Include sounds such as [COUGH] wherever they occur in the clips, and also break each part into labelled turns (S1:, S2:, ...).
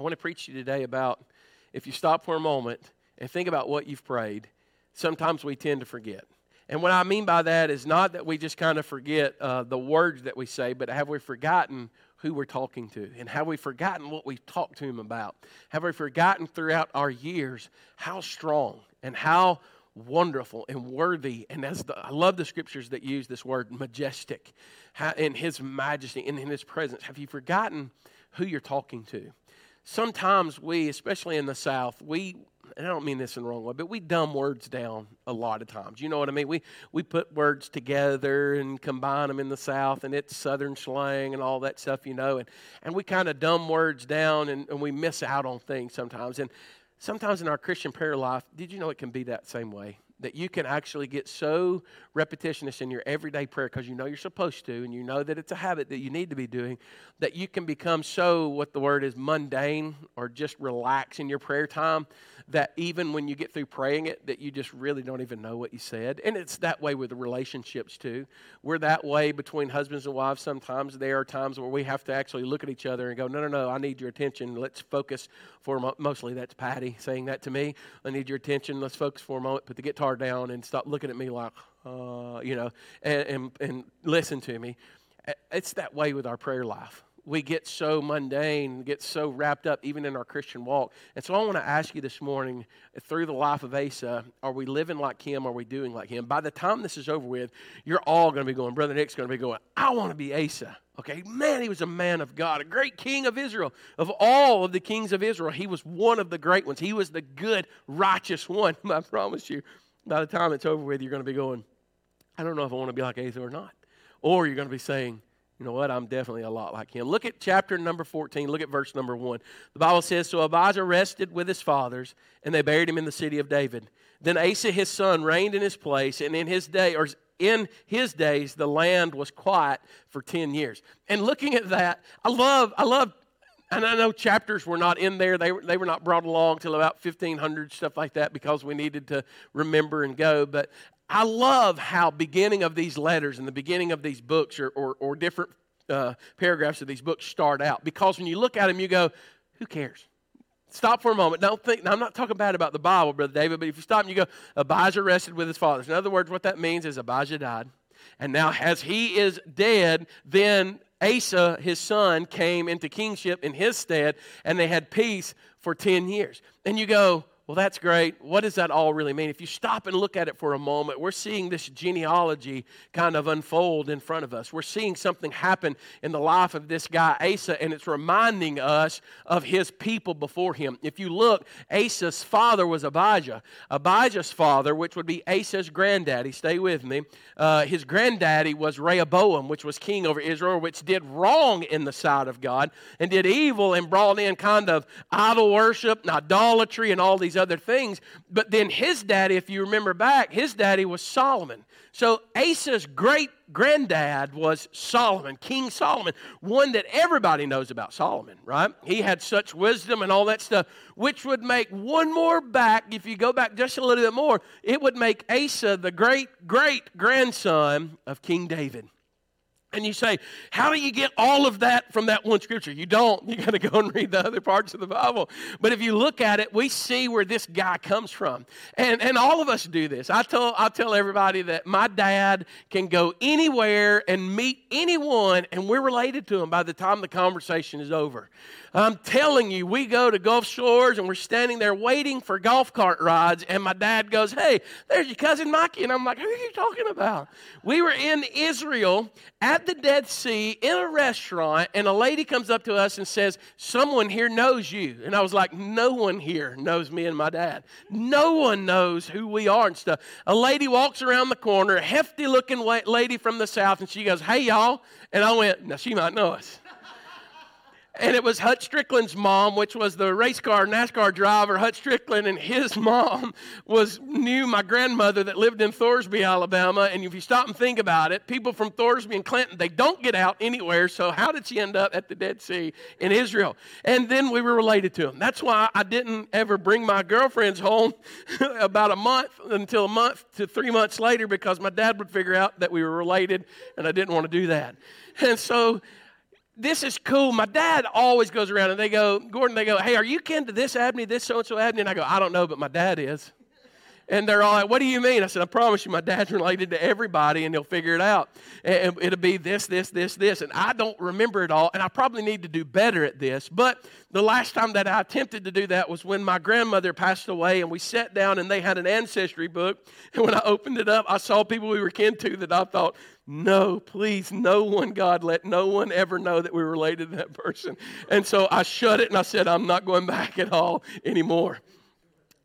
S1: I want to preach to you today about if you stop for a moment and think about what you've prayed, sometimes we tend to forget. And what I mean by that is not that we just kind of forget uh, the words that we say, but have we forgotten who we're talking to? And have we forgotten what we've talked to him about? Have we forgotten throughout our years how strong and how wonderful and worthy? And as the, I love the scriptures that use this word majestic in his majesty and in his presence. Have you forgotten who you're talking to? Sometimes we, especially in the South, we and I don't mean this in the wrong way, but we dumb words down a lot of times. You know what I mean? We we put words together and combine them in the South, and it's Southern slang and all that stuff, you know. And and we kind of dumb words down, and, and we miss out on things sometimes. And sometimes in our Christian prayer life, did you know it can be that same way? That you can actually get so repetitious in your everyday prayer because you know you're supposed to and you know that it's a habit that you need to be doing that you can become so what the word is mundane or just relax in your prayer time that even when you get through praying it that you just really don't even know what you said. And it's that way with the relationships too. We're that way between husbands and wives sometimes. There are times where we have to actually look at each other and go no no no i need your attention. Let's focus for a mo-. mostly that's patty saying that to me. I need your attention. Let's focus for a moment. Put the guitar down and stop looking at me like uh, you know and, and, and listen to me it's that way with our prayer life we get so mundane, get so wrapped up even in our Christian walk. And so I want to ask you this morning, through the life of Asa, are we living like him? Are we doing like him? By the time this is over with, you're all going to be going, Brother Nick's going to be going, I want to be Asa. Okay, man, he was a man of God, a great king of Israel. Of all of the kings of Israel, he was one of the great ones. He was the good, righteous one. [LAUGHS] I promise you, by the time it's over with, you're going to be going, I don't know if I want to be like Asa or not. Or you're going to be saying, you know what? I'm definitely a lot like him. Look at chapter number 14. Look at verse number 1. The Bible says So Abijah rested with his fathers, and they buried him in the city of David. Then Asa his son reigned in his place, and in his day, or in his days, the land was quiet for 10 years. And looking at that, I love, I love and I know chapters were not in there. They were, they were not brought along till about 1500, stuff like that, because we needed to remember and go. But I love how beginning of these letters and the beginning of these books or, or, or different uh, paragraphs of these books start out. Because when you look at them, you go, who cares? Stop for a moment. Don't think, I'm not talking bad about the Bible, Brother David, but if you stop and you go, Abijah rested with his fathers. In other words, what that means is Abijah died. And now, as he is dead, then Asa, his son, came into kingship in his stead, and they had peace for 10 years. And you go, well, that's great. What does that all really mean? If you stop and look at it for a moment, we're seeing this genealogy kind of unfold in front of us. We're seeing something happen in the life of this guy, Asa, and it's reminding us of his people before him. If you look, Asa's father was Abijah. Abijah's father, which would be Asa's granddaddy, stay with me, uh, his granddaddy was Rehoboam, which was king over Israel, which did wrong in the sight of God and did evil and brought in kind of idol worship and idolatry and all these other things. But then his daddy, if you remember back, his daddy was Solomon. So Asa's great granddad was Solomon, King Solomon, one that everybody knows about Solomon, right? He had such wisdom and all that stuff, which would make one more back, if you go back just a little bit more, it would make Asa the great great grandson of King David. And you say, how do you get all of that from that one scripture? You don't. You got to [LAUGHS] go and read the other parts of the Bible. But if you look at it, we see where this guy comes from. And, and all of us do this. I tell, I tell everybody that my dad can go anywhere and meet anyone, and we're related to him by the time the conversation is over. I'm telling you, we go to Gulf Shores and we're standing there waiting for golf cart rides, and my dad goes, Hey, there's your cousin Mikey. And I'm like, Who are you talking about? We were in Israel at the Dead Sea in a restaurant, and a lady comes up to us and says, Someone here knows you. And I was like, No one here knows me and my dad. No one knows who we are and stuff. A lady walks around the corner, hefty looking lady from the south, and she goes, Hey, y'all. And I went, Now she might know us and it was Hut Stricklin's mom, which was the race car NASCAR driver, Hut Stricklin, and his mom was knew my grandmother that lived in Thorsby, Alabama. And if you stop and think about it, people from Thorsby and Clanton, they don't get out anywhere. So how did she end up at the Dead Sea in Israel? And then we were related to them. That's why I didn't ever bring my girlfriends home [LAUGHS] about a month until a month to three months later because my dad would figure out that we were related, and I didn't want to do that. And so this is cool. My dad always goes around and they go, Gordon, they go, hey, are you kin to this Abney, this so and so Abney? And I go, I don't know, but my dad is. And they're all like, What do you mean? I said, I promise you, my dad's related to everybody and he'll figure it out. And it'll be this, this, this, this. And I don't remember it all. And I probably need to do better at this. But the last time that I attempted to do that was when my grandmother passed away and we sat down and they had an ancestry book. [LAUGHS] And when I opened it up, I saw people we were kin to that I thought, no, please, no one, God, let no one ever know that we were related to that person. And so I shut it and I said, I'm not going back at all anymore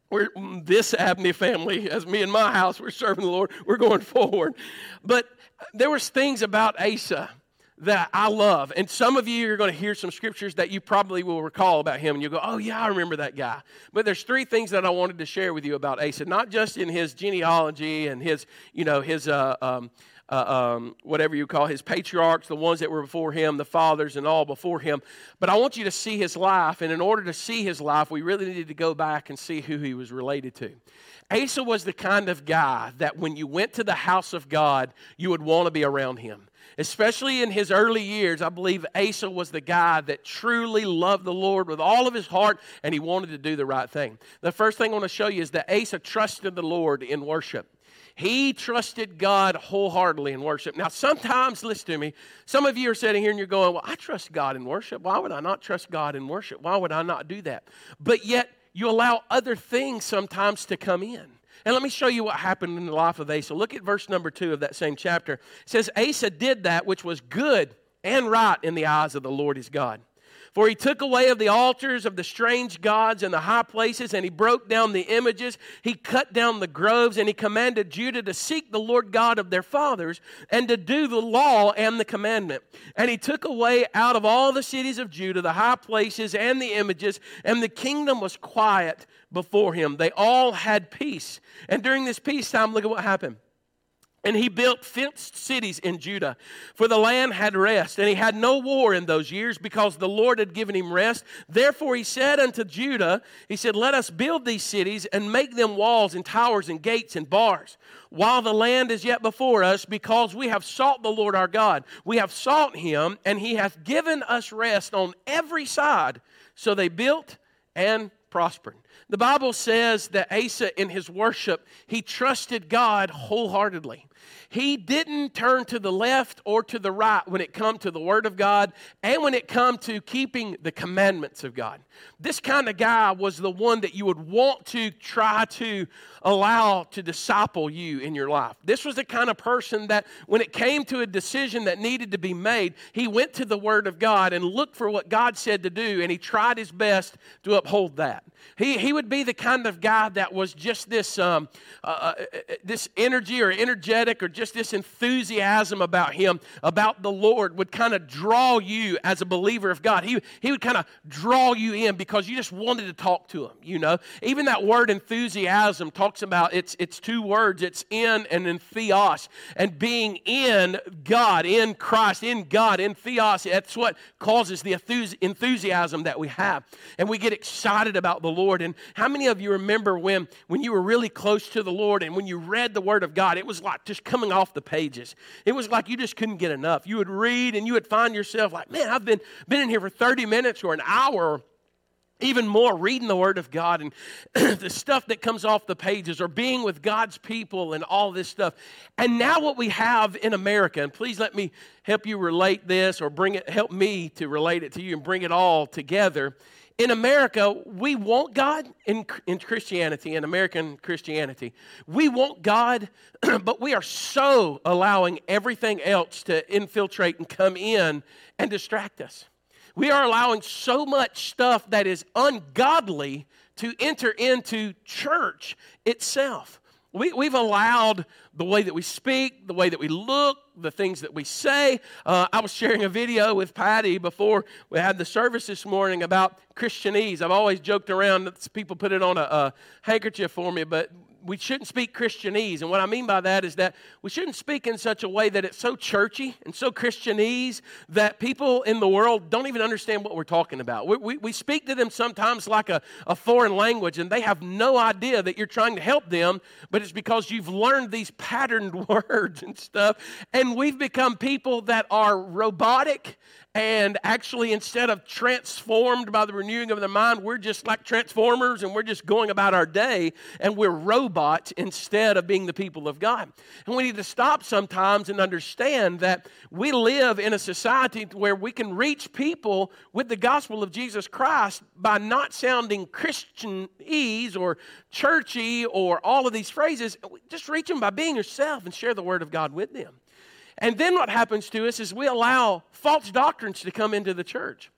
S1: we're this Abney family, as me and my house, we're serving the Lord. We're going forward. But there was things about Asa that I love. And some of you are going to hear some scriptures that you probably will recall about him, and you'll go, Oh, yeah, I remember that guy. But there's three things that I wanted to share with you about Asa, not just in his genealogy and his, you know, his, uh, um, uh, um, whatever you call his patriarchs, the ones that were before him, the fathers, and all before him. But I want you to see his life, and in order to see his life, we really needed to go back and see who he was related to. Asa was the kind of guy that when you went to the house of God, you would want to be around him. Especially in his early years, I believe Asa was the guy that truly loved the Lord with all of his heart and he wanted to do the right thing. The first thing I want to show you is that Asa trusted the Lord in worship. He trusted God wholeheartedly in worship. Now, sometimes, listen to me, some of you are sitting here and you're going, Well, I trust God in worship. Why would I not trust God in worship? Why would I not do that? But yet, you allow other things sometimes to come in. And let me show you what happened in the life of Asa. Look at verse number two of that same chapter. It says, Asa did that which was good and right in the eyes of the Lord his God. For he took away of the altars of the strange gods and the high places, and he broke down the images. He cut down the groves, and he commanded Judah to seek the Lord God of their fathers and to do the law and the commandment. And he took away out of all the cities of Judah the high places and the images, and the kingdom was quiet before him. They all had peace. And during this peace time, look at what happened. And he built fenced cities in Judah, for the land had rest, and he had no war in those years because the Lord had given him rest. Therefore he said unto Judah, He said, Let us build these cities and make them walls and towers and gates and bars, while the land is yet before us, because we have sought the Lord our God. We have sought him, and he hath given us rest on every side. So they built and prospered. The Bible says that Asa, in his worship, he trusted God wholeheartedly. He didn't turn to the left or to the right when it come to the Word of God and when it come to keeping the commandments of God. This kind of guy was the one that you would want to try to allow to disciple you in your life. This was the kind of person that when it came to a decision that needed to be made, he went to the Word of God and looked for what God said to do and he tried his best to uphold that. He, he would be the kind of guy that was just this, um, uh, uh, this energy or energetic or just this enthusiasm about him, about the Lord, would kind of draw you as a believer of God. He, he would kind of draw you in because you just wanted to talk to him, you know. Even that word enthusiasm talks about it's, it's two words it's in and in theos. And being in God, in Christ, in God, in theos, that's what causes the enthusiasm that we have. And we get excited about the Lord. And how many of you remember when, when you were really close to the Lord and when you read the Word of God, it was like just coming off the pages. It was like you just couldn't get enough. You would read and you would find yourself like, man, I've been, been in here for 30 minutes or an hour even more reading the word of god and [CLEARS THROAT] the stuff that comes off the pages or being with god's people and all this stuff and now what we have in america and please let me help you relate this or bring it help me to relate it to you and bring it all together in America, we want God in, in Christianity, in American Christianity. We want God, [CLEARS THROAT] but we are so allowing everything else to infiltrate and come in and distract us. We are allowing so much stuff that is ungodly to enter into church itself. We, we've allowed the way that we speak, the way that we look, the things that we say. Uh, I was sharing a video with Patty before we had the service this morning about Christianese. I've always joked around that people put it on a, a handkerchief for me, but we shouldn't speak Christianese. And what I mean by that is that we shouldn't speak in such a way that it's so churchy and so Christianese that people in the world don't even understand what we're talking about. We, we, we speak to them sometimes like a, a foreign language, and they have no idea that you're trying to help them, but it's because you've learned these patterned [LAUGHS] words and stuff. And we've become people that are robotic and actually, instead of transformed by the renewing of the mind, we're just like transformers and we're just going about our day and we're robots instead of being the people of God. And we need to stop sometimes and understand that we live in a society where we can reach people with the gospel of Jesus Christ by not sounding Christianese or churchy or all of these phrases. Just reach them by being yourself and share the word of God with them. And then what happens to us is we allow false doctrines to come into the church.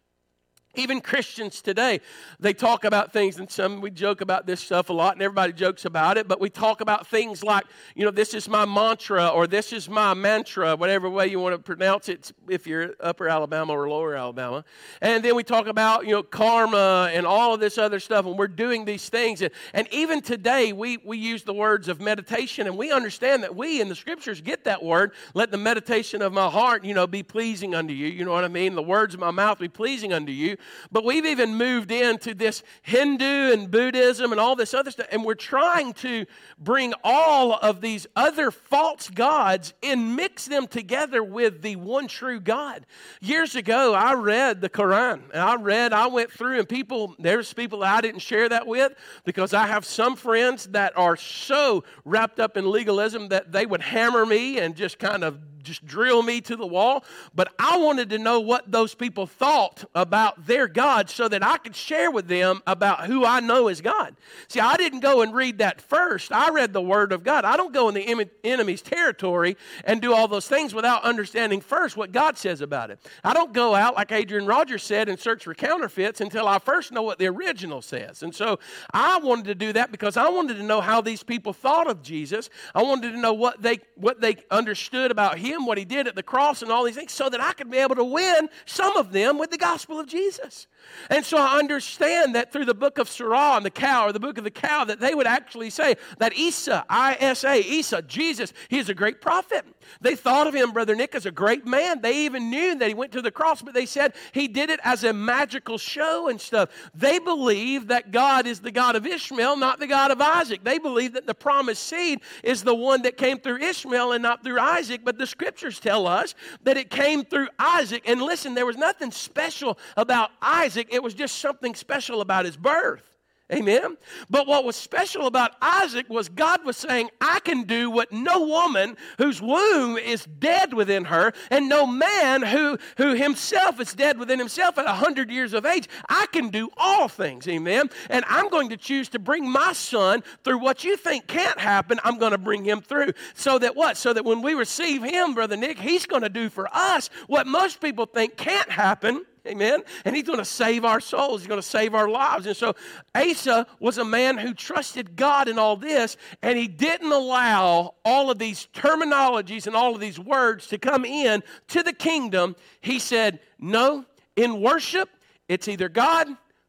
S1: Even Christians today, they talk about things, and some we joke about this stuff a lot, and everybody jokes about it, but we talk about things like, you know, this is my mantra or this is my mantra, whatever way you want to pronounce it, if you're upper Alabama or lower Alabama. And then we talk about, you know, karma and all of this other stuff, and we're doing these things. And, and even today, we, we use the words of meditation, and we understand that we in the scriptures get that word, let the meditation of my heart, you know, be pleasing unto you. You know what I mean? The words of my mouth be pleasing unto you. But we've even moved into this Hindu and Buddhism and all this other stuff, and we're trying to bring all of these other false gods and mix them together with the one true God. Years ago, I read the Quran, and I read, I went through, and people, there's people I didn't share that with because I have some friends that are so wrapped up in legalism that they would hammer me and just kind of just drill me to the wall. But I wanted to know what those people thought about their God so that I could share with them about who I know as God. See, I didn't go and read that first. I read the Word of God. I don't go in the enemy's territory and do all those things without understanding first what God says about it. I don't go out, like Adrian Rogers said, and search for counterfeits until I first know what the original says. And so I wanted to do that because I wanted to know how these people thought of Jesus. I wanted to know what they what they understood about him him what he did at the cross and all these things so that I could be able to win some of them with the gospel of Jesus. And so I understand that through the book of Sirach and the cow, or the book of the cow, that they would actually say that Isa, I S A, Isa, Jesus, he is a great prophet. They thought of him, Brother Nick, as a great man. They even knew that he went to the cross, but they said he did it as a magical show and stuff. They believe that God is the God of Ishmael, not the God of Isaac. They believe that the promised seed is the one that came through Ishmael and not through Isaac, but the scriptures tell us that it came through Isaac. And listen, there was nothing special about Isaac, it was just something special about his birth. Amen. But what was special about Isaac was God was saying, I can do what no woman whose womb is dead within her, and no man who, who himself is dead within himself at 100 years of age. I can do all things. Amen. And I'm going to choose to bring my son through what you think can't happen. I'm going to bring him through. So that what? So that when we receive him, Brother Nick, he's going to do for us what most people think can't happen Amen. And he's going to save our souls. He's going to save our lives. And so Asa was a man who trusted God in all this, and he didn't allow all of these terminologies and all of these words to come in to the kingdom. He said, No, in worship, it's either God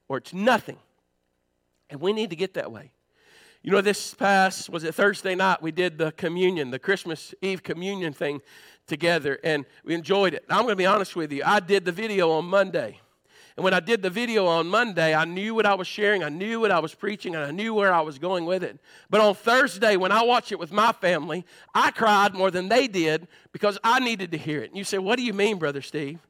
S1: or it's nothing. And we need to get that way. You know, this past, was it Thursday night, we did the communion, the Christmas Eve communion thing together, and we enjoyed it. I'm going to be honest with you. I did the video on Monday. And when I did the video on Monday, I knew what I was sharing, I knew what I was preaching, and I knew where I was going with it. But on Thursday, when I watched it with my family, I cried more than they did because I needed to hear it. And you say, What do you mean, Brother Steve?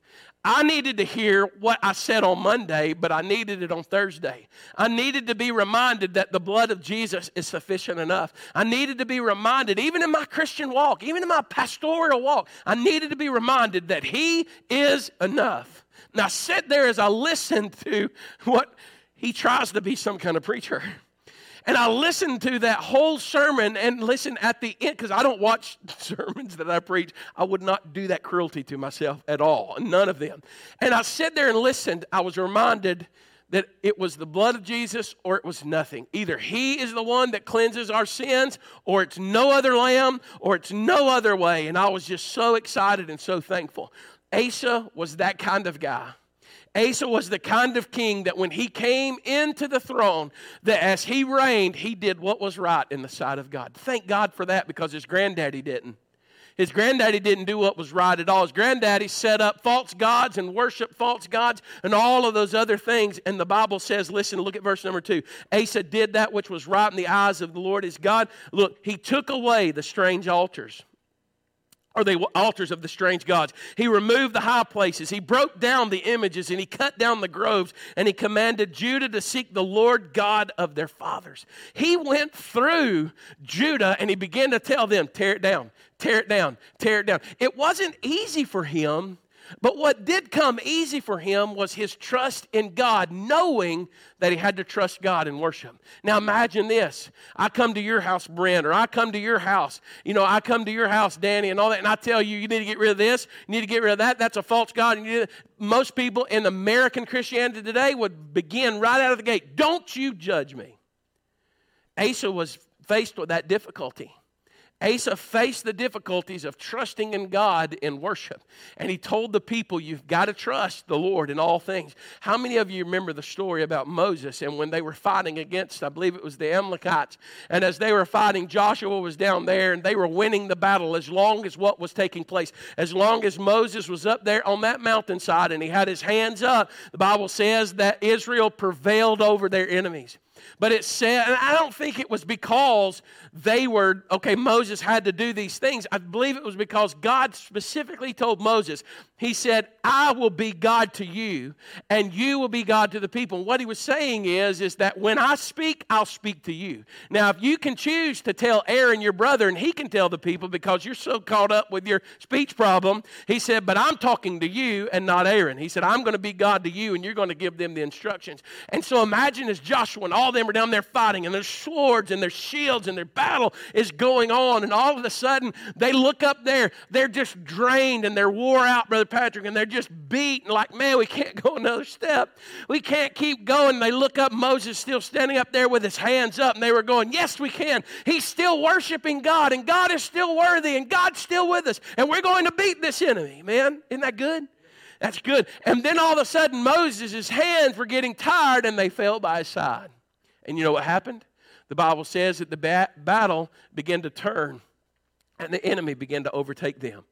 S1: I needed to hear what I said on Monday, but I needed it on Thursday. I needed to be reminded that the blood of Jesus is sufficient enough. I needed to be reminded, even in my Christian walk, even in my pastoral walk, I needed to be reminded that He is enough. Now, sit there as I listen to what he tries to be some kind of preacher. And I listened to that whole sermon and listen at the end, because I don't watch [LAUGHS] sermons that I preach. I would not do that cruelty to myself at all, none of them. And I sat there and listened. I was reminded that it was the blood of Jesus or it was nothing. Either He is the one that cleanses our sins, or it's no other lamb, or it's no other way. And I was just so excited and so thankful. Asa was that kind of guy. Asa was the kind of king that when he came into the throne, that as he reigned, he did what was right in the sight of God. Thank God for that because his granddaddy didn't. His granddaddy didn't do what was right at all. His granddaddy set up false gods and worshiped false gods and all of those other things. And the Bible says, listen, look at verse number two. Asa did that which was right in the eyes of the Lord his God. Look, he took away the strange altars or the altars of the strange gods. He removed the high places. He broke down the images and he cut down the groves and he commanded Judah to seek the Lord God of their fathers. He went through Judah and he began to tell them, tear it down, tear it down, tear it down. It wasn't easy for him but what did come easy for him was his trust in God, knowing that he had to trust God and worship. Now imagine this. I come to your house, Brent, or I come to your house. You know, I come to your house, Danny, and all that, and I tell you, you need to get rid of this, you need to get rid of that. That's a false God. most people in American Christianity today would begin right out of the gate. Don't you judge me. Asa was faced with that difficulty. Asa faced the difficulties of trusting in God in worship. And he told the people, You've got to trust the Lord in all things. How many of you remember the story about Moses and when they were fighting against, I believe it was the Amalekites? And as they were fighting, Joshua was down there and they were winning the battle as long as what was taking place. As long as Moses was up there on that mountainside and he had his hands up, the Bible says that Israel prevailed over their enemies. But it said, and I don't think it was because they were, okay, Moses had to do these things. I believe it was because God specifically told Moses, He said, I will be God to you, and you will be God to the people. And what He was saying is, is that when I speak, I'll speak to you. Now, if you can choose to tell Aaron, your brother, and he can tell the people because you're so caught up with your speech problem, He said, but I'm talking to you and not Aaron. He said, I'm going to be God to you, and you're going to give them the instructions. And so imagine as Joshua and all them were down there fighting, and their swords and their shields and their battle is going on, and all of a sudden they look up there, they're just drained and they're wore out, Brother Patrick, and they're just beat, and like, man, we can't go another step. We can't keep going. They look up, Moses still standing up there with his hands up, and they were going, Yes, we can. He's still worshiping God, and God is still worthy, and God's still with us, and we're going to beat this enemy, man. Isn't that good? That's good. And then all of a sudden, Moses' hands were getting tired and they fell by his side. And you know what happened? The Bible says that the bat- battle began to turn and the enemy began to overtake them.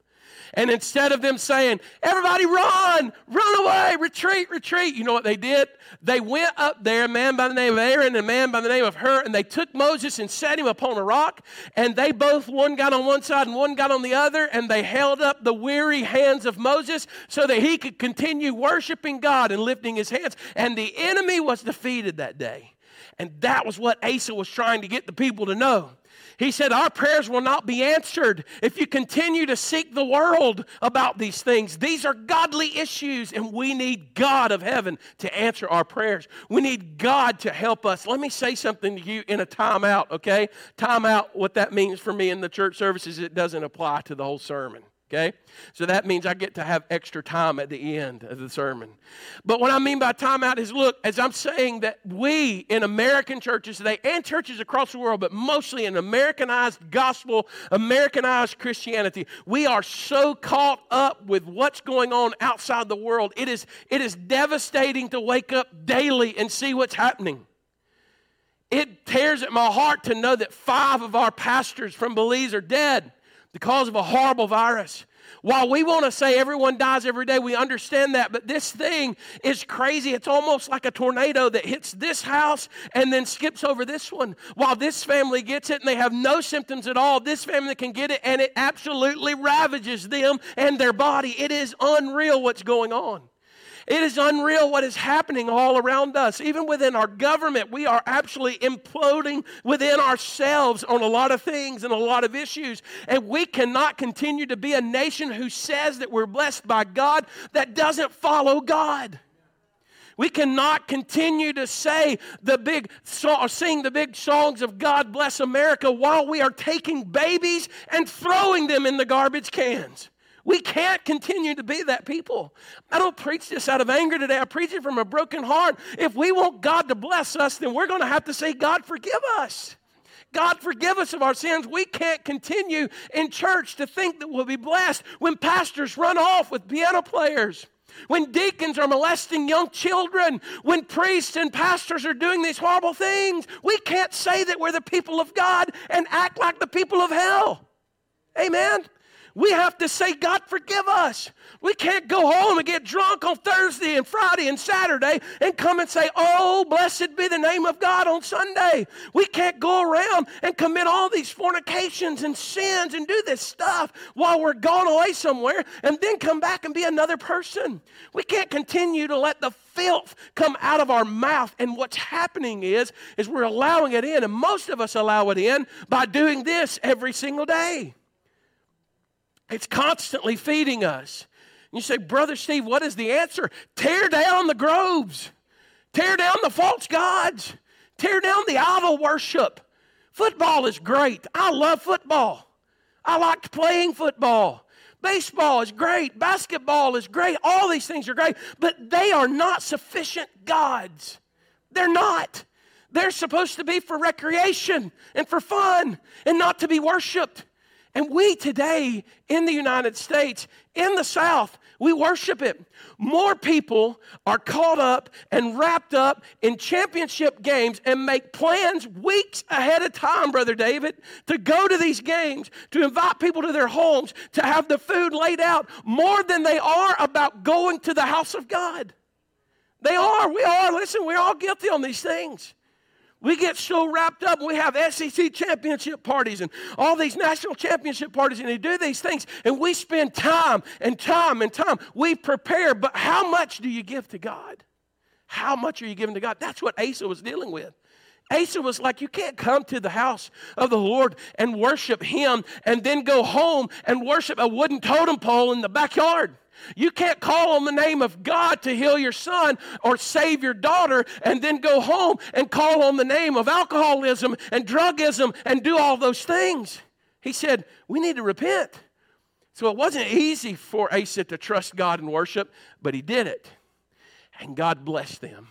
S1: And instead of them saying, Everybody run, run away, retreat, retreat, you know what they did? They went up there, a man by the name of Aaron and a man by the name of Hur, and they took Moses and set him upon a rock. And they both, one got on one side and one got on the other, and they held up the weary hands of Moses so that he could continue worshiping God and lifting his hands. And the enemy was defeated that day. And that was what Asa was trying to get the people to know. He said, Our prayers will not be answered if you continue to seek the world about these things. These are godly issues, and we need God of heaven to answer our prayers. We need God to help us. Let me say something to you in a timeout, okay? Timeout, what that means for me in the church services, it doesn't apply to the whole sermon. Okay? So that means I get to have extra time at the end of the sermon. But what I mean by timeout is look, as I'm saying that we in American churches today and churches across the world, but mostly in Americanized gospel, Americanized Christianity, we are so caught up with what's going on outside the world. It is, it is devastating to wake up daily and see what's happening. It tears at my heart to know that five of our pastors from Belize are dead because of a horrible virus. While we want to say everyone dies every day, we understand that, but this thing is crazy. It's almost like a tornado that hits this house and then skips over this one. While this family gets it and they have no symptoms at all, this family can get it and it absolutely ravages them and their body. It is unreal what's going on. It is unreal what is happening all around us. Even within our government, we are actually imploding within ourselves on a lot of things and a lot of issues. And we cannot continue to be a nation who says that we're blessed by God that doesn't follow God. We cannot continue to say the big or sing the big songs of God bless America while we are taking babies and throwing them in the garbage cans. We can't continue to be that people. I don't preach this out of anger today. I preach it from a broken heart. If we want God to bless us, then we're going to have to say, God, forgive us. God, forgive us of our sins. We can't continue in church to think that we'll be blessed when pastors run off with piano players when deacons are molesting young children, when priests and pastors are doing these horrible things. We can't say that we're the people of God and act like the people of hell. Amen. We have to say, God, forgive us. We can't go home and get drunk on Thursday and Friday and Saturday and come and say, Oh, blessed be the name of God on Sunday. We can't go around and commit all these fornications and sins and do this stuff while we're gone away somewhere and then come back and be another person. We can't continue to let the filth come out of our mouth. And what's happening is, is we're allowing it in, and most of us allow it in by doing this every single day. It's constantly feeding us. You say, Brother Steve, what is the answer? Tear down the groves, tear down the false gods, tear down the idol worship. Football is great. I love football. I liked playing football. Baseball is great. Basketball is great. All these things are great, but they are not sufficient gods. They're not. They're supposed to be for recreation and for fun and not to be worshiped. And we today in the United States, in the South, we worship it. More people are caught up and wrapped up in championship games and make plans weeks ahead of time, Brother David, to go to these games, to invite people to their homes, to have the food laid out more than they are about going to the house of God. They are. We are. Listen, we're all guilty on these things. We get so wrapped up. We have SEC championship parties and all these national championship parties, and they do these things, and we spend time and time and time. We prepare, but how much do you give to God? How much are you giving to God? That's what Asa was dealing with. Asa was like, You can't come to the house of the Lord and worship Him and then go home and worship a wooden totem pole in the backyard. You can't call on the name of God to heal your son or save your daughter and then go home and call on the name of alcoholism and drugism and do all those things. He said, We need to repent. So it wasn't easy for Asa to trust God and worship, but he did it. And God blessed them.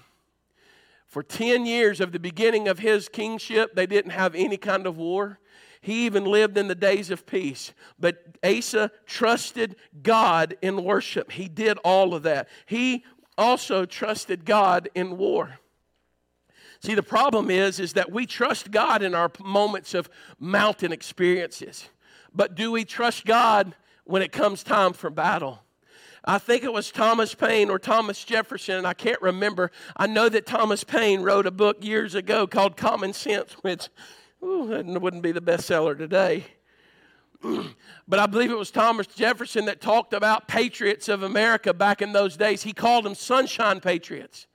S1: For 10 years of the beginning of his kingship, they didn't have any kind of war. He even lived in the days of peace. But Asa trusted God in worship. He did all of that. He also trusted God in war. See, the problem is, is that we trust God in our moments of mountain experiences. But do we trust God when it comes time for battle? I think it was Thomas Paine or Thomas Jefferson, and I can't remember. I know that Thomas Paine wrote a book years ago called Common Sense, which Ooh, that wouldn't be the bestseller today. [CLEARS THROAT] but I believe it was Thomas Jefferson that talked about patriots of America back in those days. He called them sunshine patriots.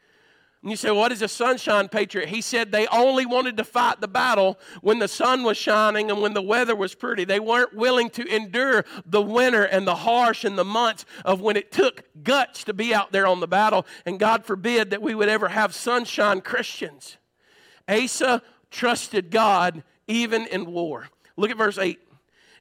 S1: And you say, what is a sunshine patriot? He said they only wanted to fight the battle when the sun was shining and when the weather was pretty. They weren't willing to endure the winter and the harsh and the months of when it took guts to be out there on the battle. And God forbid that we would ever have sunshine Christians. Asa trusted God even in war. Look at verse 8.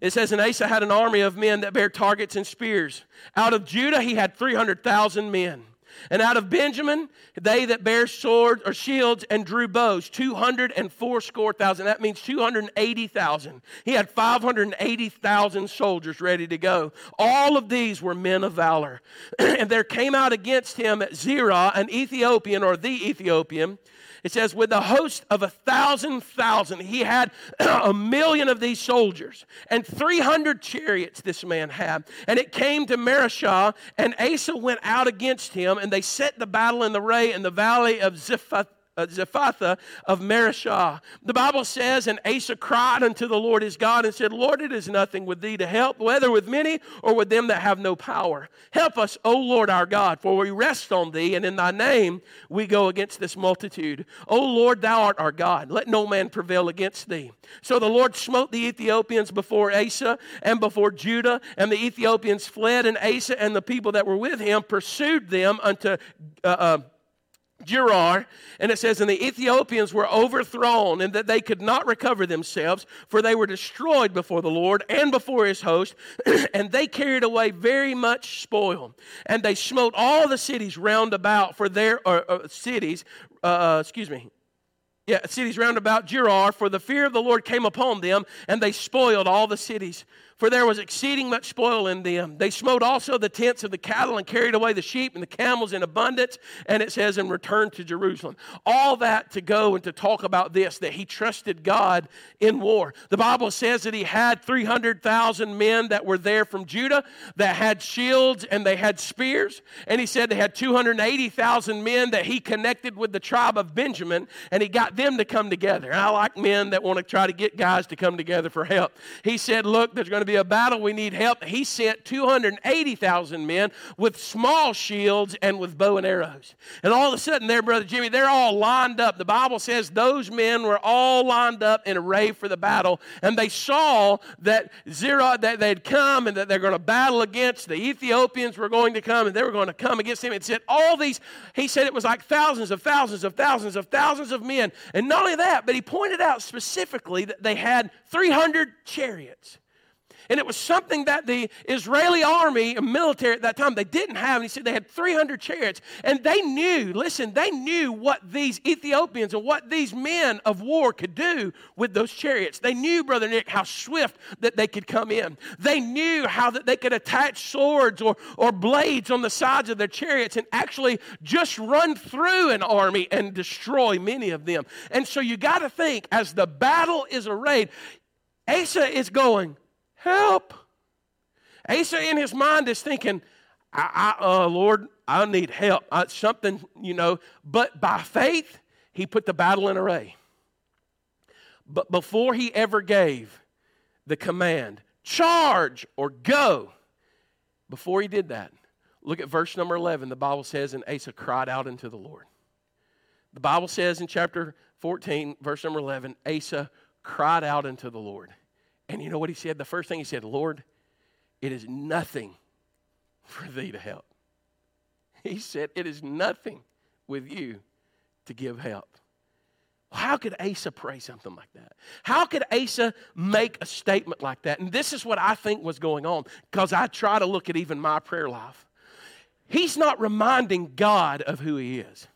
S1: It says, And Asa had an army of men that bare targets and spears. Out of Judah, he had 300,000 men. And out of Benjamin, they that bear swords or shields and drew bows, 204 score thousand. That means 280,000. He had 580,000 soldiers ready to go. All of these were men of valor. [CLEARS THROAT] and there came out against him at Zerah, an Ethiopian or the Ethiopian, it says, with a host of a thousand thousand, he had [CLEARS THROAT] a million of these soldiers, and 300 chariots this man had. And it came to Mareshah, and Asa went out against him, and they set the battle in the ray in the valley of Ziphath uh, Zephathah of Mareshah. The Bible says, And Asa cried unto the Lord his God and said, Lord, it is nothing with thee to help, whether with many or with them that have no power. Help us, O Lord our God, for we rest on thee, and in thy name we go against this multitude. O Lord, thou art our God. Let no man prevail against thee. So the Lord smote the Ethiopians before Asa and before Judah, and the Ethiopians fled, and Asa and the people that were with him pursued them unto uh, uh, Gerar, and it says, And the Ethiopians were overthrown, and that they could not recover themselves, for they were destroyed before the Lord and before his host, [CLEARS THROAT] and they carried away very much spoil. And they smote all the cities round about for their uh, uh, cities, uh, uh, excuse me, yeah, cities round about Gerar, for the fear of the Lord came upon them, and they spoiled all the cities for there was exceeding much spoil in them. They smote also the tents of the cattle and carried away the sheep and the camels in abundance. And it says, and returned to Jerusalem. All that to go and to talk about this, that he trusted God in war. The Bible says that he had 300,000 men that were there from Judah that had shields and they had spears. And he said they had 280,000 men that he connected with the tribe of Benjamin and he got them to come together. And I like men that want to try to get guys to come together for help. He said, Look, there's going to be a battle, we need help. He sent 280,000 men with small shields and with bow and arrows. And all of a sudden, there, Brother Jimmy, they're all lined up. The Bible says those men were all lined up in array for the battle, and they saw that Zerah, that they'd come and that they're going to battle against the Ethiopians were going to come and they were going to come against him. It said all these, he said it was like thousands of thousands of thousands of thousands of men. And not only that, but he pointed out specifically that they had 300 chariots. And it was something that the Israeli army and military at that time, they didn't have. And he said they had 300 chariots. And they knew, listen, they knew what these Ethiopians and what these men of war could do with those chariots. They knew, Brother Nick, how swift that they could come in. They knew how that they could attach swords or, or blades on the sides of their chariots and actually just run through an army and destroy many of them. And so you got to think, as the battle is arrayed, Asa is going, Help. Asa in his mind is thinking, I, I, uh, Lord, I need help. I, something, you know. But by faith, he put the battle in array. But before he ever gave the command, charge or go, before he did that, look at verse number 11. The Bible says, and Asa cried out unto the Lord. The Bible says in chapter 14, verse number 11, Asa cried out unto the Lord. And you know what he said? The first thing he said, Lord, it is nothing for thee to help. He said, It is nothing with you to give help. How could Asa pray something like that? How could Asa make a statement like that? And this is what I think was going on because I try to look at even my prayer life. He's not reminding God of who he is.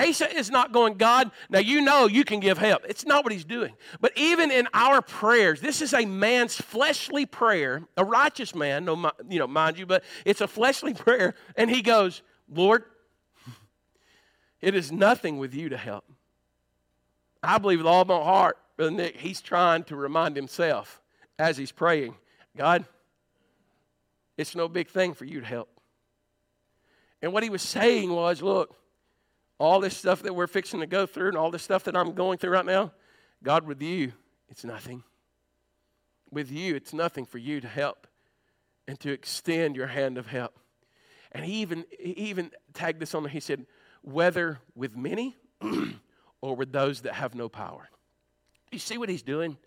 S1: Asa is not going, God, now you know you can give help. It's not what he's doing. But even in our prayers, this is a man's fleshly prayer, a righteous man, no, you know, mind you, but it's a fleshly [LAUGHS] prayer. And he goes, Lord, it is nothing with you to help. I believe with all my heart, Brother Nick, he's trying to remind himself as he's praying, God, it's no big thing for you to help. And what he was saying was, look, all this stuff that we're fixing to go through and all this stuff that I'm going through right now, God, with you, it's nothing. With you, it's nothing for you to help and to extend your hand of help. And he even, he even tagged this on there. He said, whether with many [CLEARS THROAT] or with those that have no power. You see what he's doing?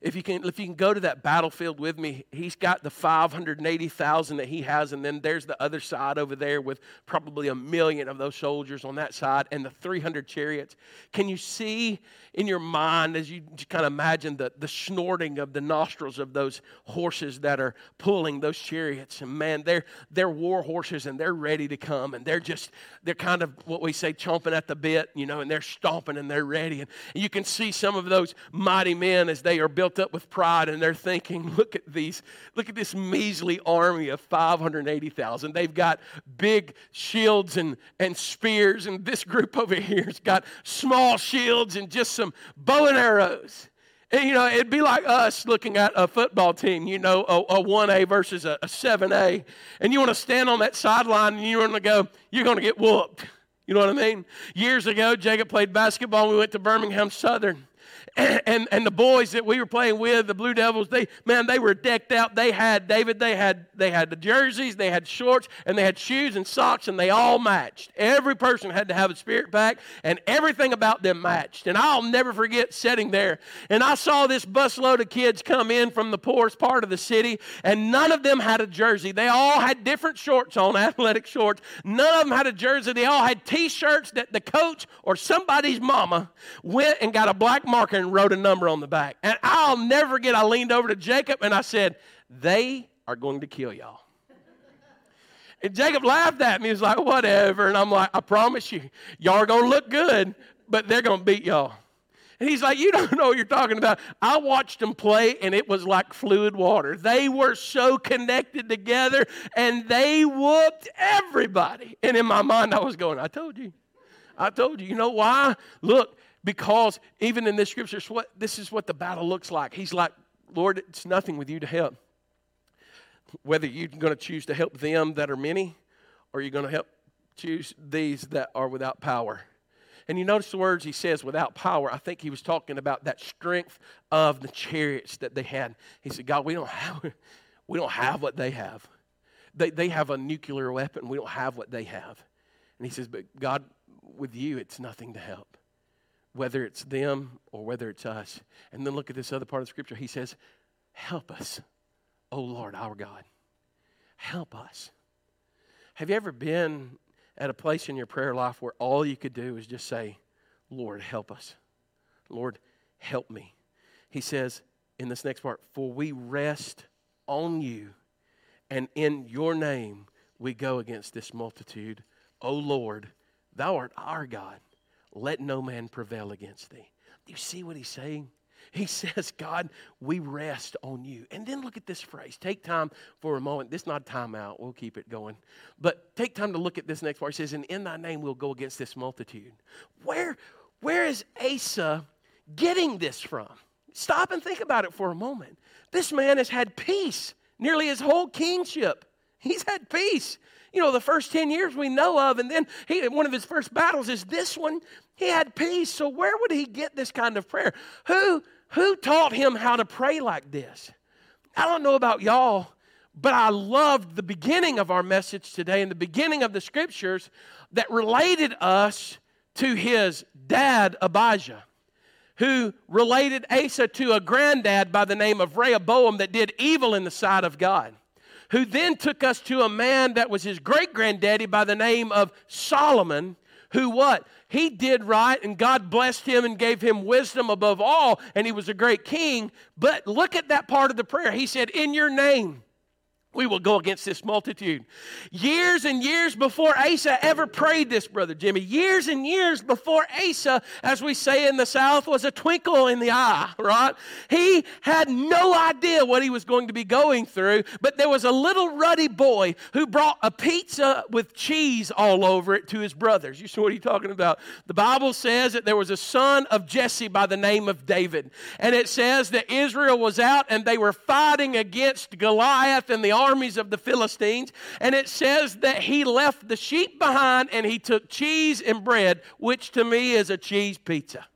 S1: If you can if you can go to that battlefield with me he's got the 580000 that he has and then there's the other side over there with probably a million of those soldiers on that side and the 300 chariots. Can you see in your mind as you kind of imagine the, the snorting of the nostrils of those horses that are pulling those chariots and man they're they're war horses and they're ready to come and they're just they're kind of what we say chomping at the bit you know and they're stomping and they're ready and you can see some of those mighty men as they are built built up with pride and they're thinking, [LAUGHS] look at these, look at this measly army of 580,000. They've got big shields and, and spears, and this group over here's got small shields and just some bow and arrows. And, you know, it'd be like us looking at a football team, you know, a, a 1A versus a, a 7A. And you want to stand on that sideline and you want to go, you're going to get whooped. You know what I mean? Years ago, Jacob played basketball. We went to Birmingham Southern [CLEARS THROAT] and, and the boys that we were playing with, the Blue Devils, they man, they were decked out. They had David, they had they had the jerseys, they had shorts, and they had shoes and socks, and they all matched. Every person had to have a spirit pack, and everything about them matched. And I'll never forget sitting there, and I saw this busload of kids come in from the poorest part of the city, and none of them had a jersey. They all had different shorts on, [LAUGHS] athletic shorts. None of them had a jersey. They all had T-shirts that the coach or somebody's mama went and got a black marker and wrote a number on the back. And I'll never forget, I leaned over to Jacob and I said, They are going to kill y'all. And Jacob laughed at me. He was like, Whatever. And I'm like, I promise you, y'all are going to look good, but they're going to beat y'all. And he's like, You don't [LAUGHS] know what you're talking about. I watched them play, and it was like fluid water. They were so connected together, and they whooped everybody. And in my mind, I was going, I told you. I told you. You know why? Look, because even in this scripture, what, this is what the battle looks like. He's like, Lord, it's nothing with you to help. Whether you're going to choose to help them that are many, or you're going to help choose these that are without power. And you notice the words he says, without power. I think he was talking about that strength of the chariots that they had. He said, God, we don't have, [LAUGHS] we don't have what they have. They, they have a nuclear weapon. We don't have what they have. And he says, But God, with you, it's nothing to help, whether it's them or whether it's us. And then look at this other part of scripture. He says, Help us, O Lord our God. Help us. Have you ever been at a place in your prayer life where all you could do is just say, Lord, help us. Lord, help me. He says in this next part, For we rest on you, and in your name we go against this multitude. O Lord, thou art our God. Let no man prevail against thee. Do you see what he's saying? He [LAUGHS] says, God, we rest on you. And then look at this phrase. Take time for a moment. This is not time out. We'll keep it going. But take time to look at this next part. He says, And in thy name we'll go against this multitude. Where, where is Asa getting this from? Stop and think about it for a moment. This man has had peace nearly his whole kingship. He's had peace. You know, the first 10 years we know of, and then he, one of his first battles is this one. He had peace. So where would he get this kind of prayer? Who, who taught him how to pray like this? I don't know about y'all, but I loved the beginning of our message today and the beginning of the scriptures that related us to his dad, Abijah, who related Asa to a granddad by the name of Rehoboam that did evil in the sight of God who then took us to a man that was his great granddaddy by the name of Solomon, who what? He did right and God blessed him and gave him wisdom above all, and he was a great king. But look at that part of the prayer. He said, In your name we will go against this multitude. Years and years before Asa ever prayed this, Brother Jimmy, years and years before Asa, as we say in the South, was a twinkle in the eye, right? He had no idea what he was going to be going through, but there was a little ruddy boy who brought a pizza with cheese all over it to his brothers. You see what he's talking about? The Bible says that there was a son of Jesse by the name of David, and it says that Israel was out and they were fighting against Goliath and the armies of the Philistines. And it says that he left the sheep behind and he took cheese and bread, which to me is a cheese pizza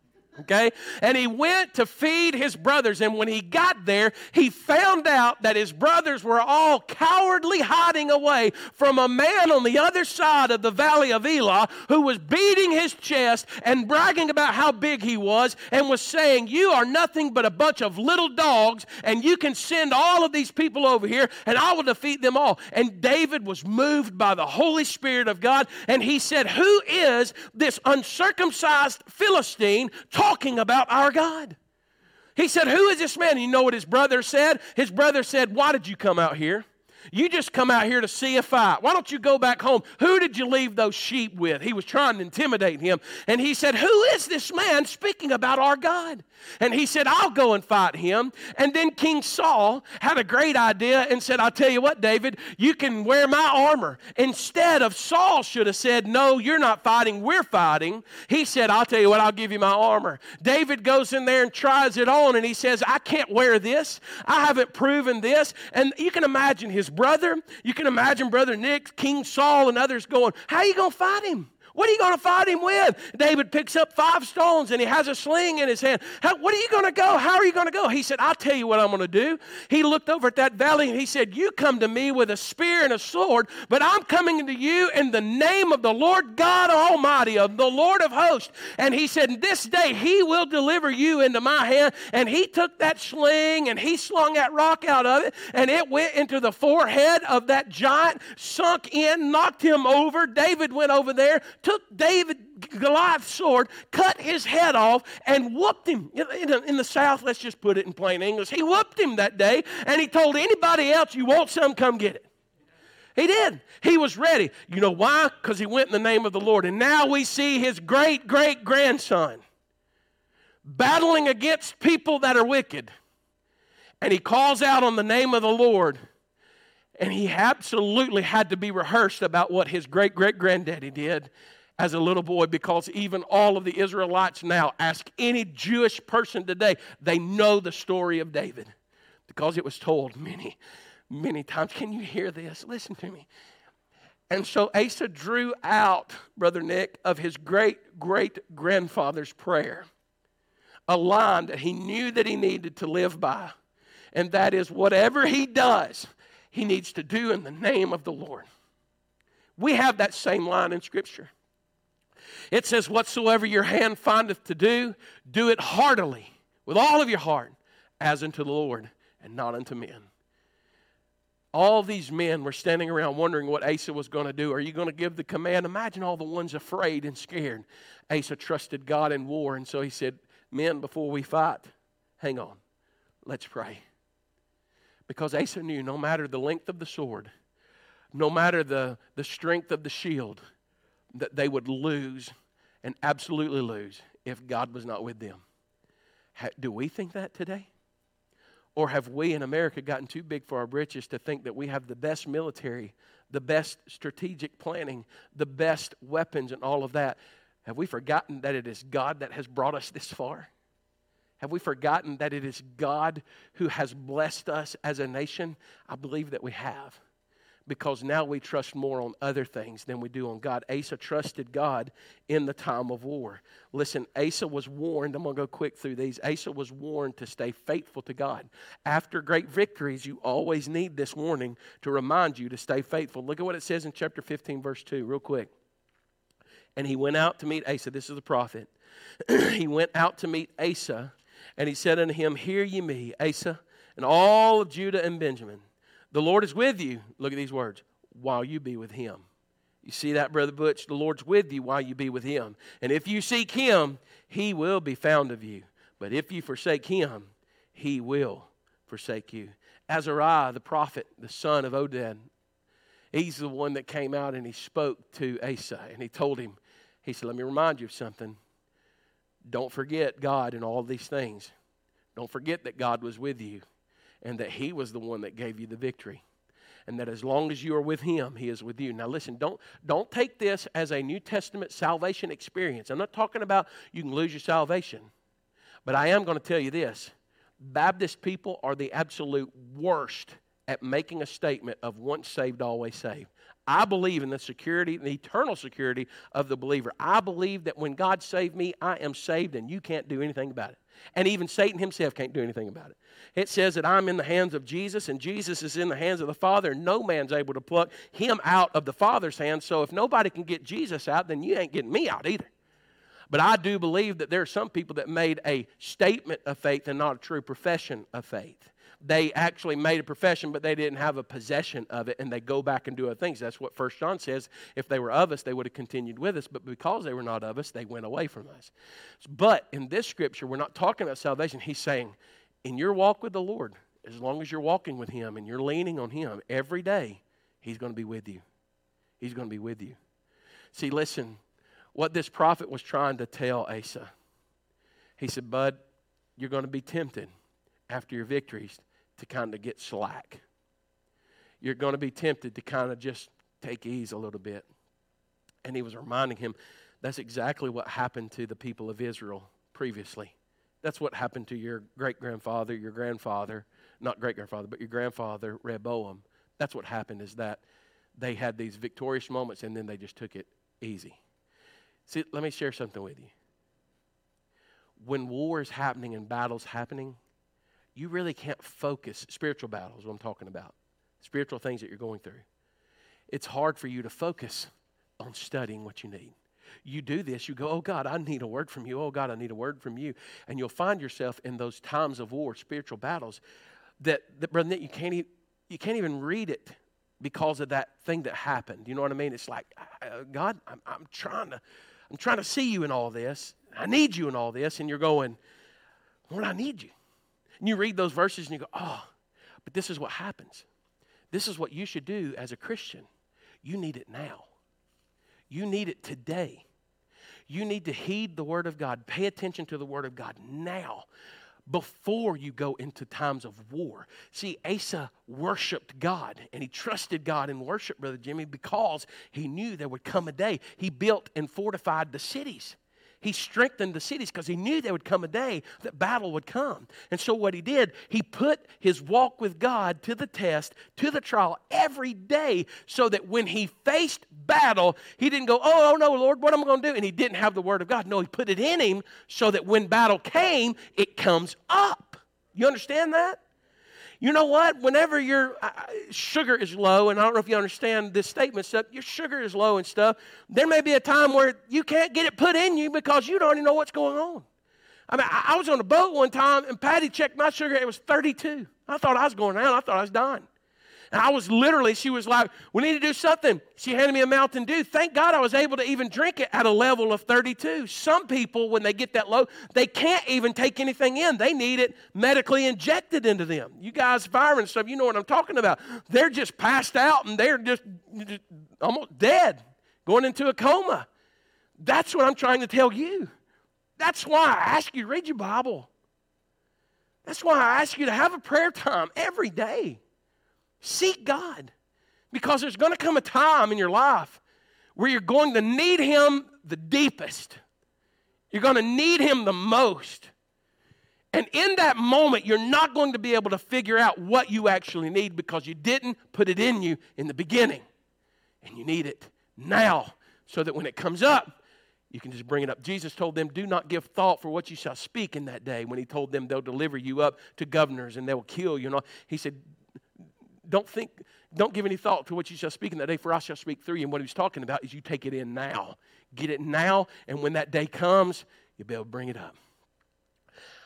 S1: okay? And he went to feed his brothers. And when he got there, he found out that his brothers were all cowardly hiding away from a man on the other side of the valley of Elah who was beating his chest and bragging about how big he was and was saying, You are nothing but a bunch of little dogs, and you can send all of these people over here, and I will defeat them all. And David was moved by the Holy Spirit of God, and he said, Who is this uncircumcised Philistine? Talking about our God. He said, Who is this man? And you know what his brother said? His brother said, Why did you come out here? You just come out here to see a fight. Why don't you go back home? Who did you leave those sheep with? He was trying to intimidate him. And he said, Who is this man speaking about our God? And he said, I'll go and fight him. And then King Saul had a great idea and said, I'll tell you what, David, you can wear my armor. Instead of Saul should have said, No, you're not fighting, we're fighting. He said, I'll tell you what, I'll give you my armor. David goes in there and tries it on and he says, I can't wear this. I haven't proven this. And you can imagine his brother. You can imagine Brother Nick, King Saul, and others going, How are you going to fight him? What are you going to fight him with? David picks up five stones and he has a sling in his hand. How, what are you going to go? How are you going to go? He said, I'll tell you what I'm going to do. He looked over at that valley and he said, You come to me with a spear and a sword, but I'm coming to you in the name of the Lord God Almighty, of the Lord of hosts. And he said, This day he will deliver you into my hand. And he took that sling and he slung that rock out of it, and it went into the forehead of that giant, sunk in, knocked him over. David went over there took David Goliath's sword, cut his head off, and whooped him. In the South, let's just put it in plain English. He whooped him that day, and he told anybody else, You want some, come get it. He did. He was ready. You know why? Because he went in the name of the Lord. And now we see his great great grandson battling against people that are wicked. And he calls out on the name of the Lord. And he absolutely had to be rehearsed about what his great great granddaddy did as a little boy because even all of the Israelites now ask any Jewish person today, they know the story of David because it was told many, many times. Can you hear this? Listen to me. And so Asa drew out, Brother Nick, of his great great grandfather's prayer, a line that he knew that he needed to live by. And that is whatever he does, he needs to do in the name of the Lord. We have that same line in Scripture. It says, Whatsoever your hand findeth to do, do it heartily, with all of your heart, as unto the Lord, and not unto men. All these men were standing around wondering what Asa was going to do. Are you going to give the command? Imagine all the ones afraid and scared. Asa trusted God in war, and so he said, Men, before we fight, hang on, let's pray. Because Asa knew no matter the length of the sword, no matter the, the strength of the shield, that they would lose and absolutely lose if God was not with them. do we think that today? Or have we in America gotten too big for our britches to think that we have the best military, the best strategic planning, the best weapons, and all of that? Have we forgotten that it is God that has brought us this far? Have we forgotten that it is God who has blessed us as a nation? I believe that we have because now we trust more on other things than we do on God. Asa trusted God in the time of war. Listen, Asa was warned. I'm going to go quick through these. Asa was warned to stay faithful to God. After great victories, you always need this warning to remind you to stay faithful. Look at what it says in chapter 15, verse 2, real quick. And he went out to meet Asa. This is the prophet. [CLEARS THROAT] he went out to meet Asa and he said unto him, Hear ye me, Asa, and all of Judah and Benjamin. The Lord is with you. Look at these words while you be with him. You see that, Brother Butch? The Lord's with you while you be with him. And if you seek him, he will be found of you. But if you forsake him, he will forsake you. Azariah, the prophet, the son of Oded, he's the one that came out and he spoke to Asa and he told him, he said, Let me remind you of something. Don't forget God in all these things. Don't forget that God was with you and that He was the one that gave you the victory. And that as long as you are with Him, He is with you. Now, listen, don't, don't take this as a New Testament salvation experience. I'm not talking about you can lose your salvation, but I am going to tell you this Baptist people are the absolute worst at making a statement of once saved, always saved. I believe in the security, and the eternal security of the believer. I believe that when God saved me, I am saved and you can't do anything about it. And even Satan himself can't do anything about it. It says that I'm in the hands of Jesus and Jesus is in the hands of the Father. and No man's able to pluck him out of the Father's hands. So if nobody can get Jesus out, then you ain't getting me out either. But I do believe that there are some people that made a statement of faith and not a true profession of faith they actually made a profession, but they didn't have a possession of it, and they go back and do other things. That's what First John says. If they were of us, they would have continued with us, but because they were not of us, they went away from us. But in this scripture, we're not talking about salvation. He's saying, in your walk with the Lord, as long as you're walking with Him and you're leaning on Him every day, He's going to be with you. He's going to be with you. See, listen, what this prophet was trying to tell Asa, he said, Bud, you're going to be tempted after your victories to kind of get slack. You're going to be tempted to kind of just take ease a little bit. And he was reminding him that's exactly what happened to the people of Israel previously. That's what happened to your great grandfather, your grandfather, not great grandfather, but your grandfather, Rehoboam. That's what happened is that they had these victorious moments and then they just took it easy. See, let me share something with you. When war is happening and battles happening, you really can't focus. Spiritual battles, what I'm talking about, spiritual things that you're going through. It's hard for you to focus on studying what you need. You do this, you go, Oh God, I need a word from you. Oh God, I need a word from you. And you'll find yourself in those times of war, spiritual battles, that, that brother, you can't, e- you can't even read it because of that thing that happened. You know what I mean? It's like, God, I'm, I'm trying to, I'm trying to see you in all this. I need you in all this. And you're going, Lord, I need you. And you read those verses and you go, oh, but this is what happens. This is what you should do as a Christian. You need it now. You need it today. You need to heed the Word of God. Pay attention to the Word of God now before you go into times of war. See, Asa worshiped God and he trusted God in worship, Brother Jimmy, because he knew there would come a day. He built and fortified the cities. He strengthened the cities because he knew there would come a day that battle would come. And so, what he did, he put his walk with God to the test, to the trial every day, so that when he faced battle, he didn't go, Oh, oh no, Lord, what am I going to do? And he didn't have the word of God. No, he put it in him so that when battle came, it comes up. You understand that? You know what? Whenever your uh, sugar is low, and I don't know if you understand this statement stuff, your sugar is low and stuff, there may be a time where you can't get it put in you because you don't even know what's going on. I mean, I, I was on a boat one time, and Patty checked my sugar, it was 32. I thought I was going down, I thought I was dying. And I was literally, she was like, We need to do something. She handed me a Mountain Dew. Thank God I was able to even drink it at a level of 32. Some people, when they get that low, they can't even take anything in. They need it medically injected into them. You guys, firemen stuff, you know what I'm talking about. They're just passed out and they're just, just almost dead, going into a coma. That's what I'm trying to tell you. That's why I ask you to read your Bible. That's why I ask you to have a prayer time every day. Seek God because there's going to come a time in your life where you're going to need Him the deepest. You're going to need Him the most. And in that moment, you're not going to be able to figure out what you actually need because you didn't put it in you in the beginning. And you need it now so that when it comes up, you can just bring it up. Jesus told them, Do not give thought for what you shall speak in that day. When he told them they'll deliver you up to governors and they'll kill you. and He said, don't think, don't give any thought to what you shall speak in that day, for I shall speak through you. And what he's talking about is you take it in now. Get it now, and when that day comes, you'll be able to bring it up.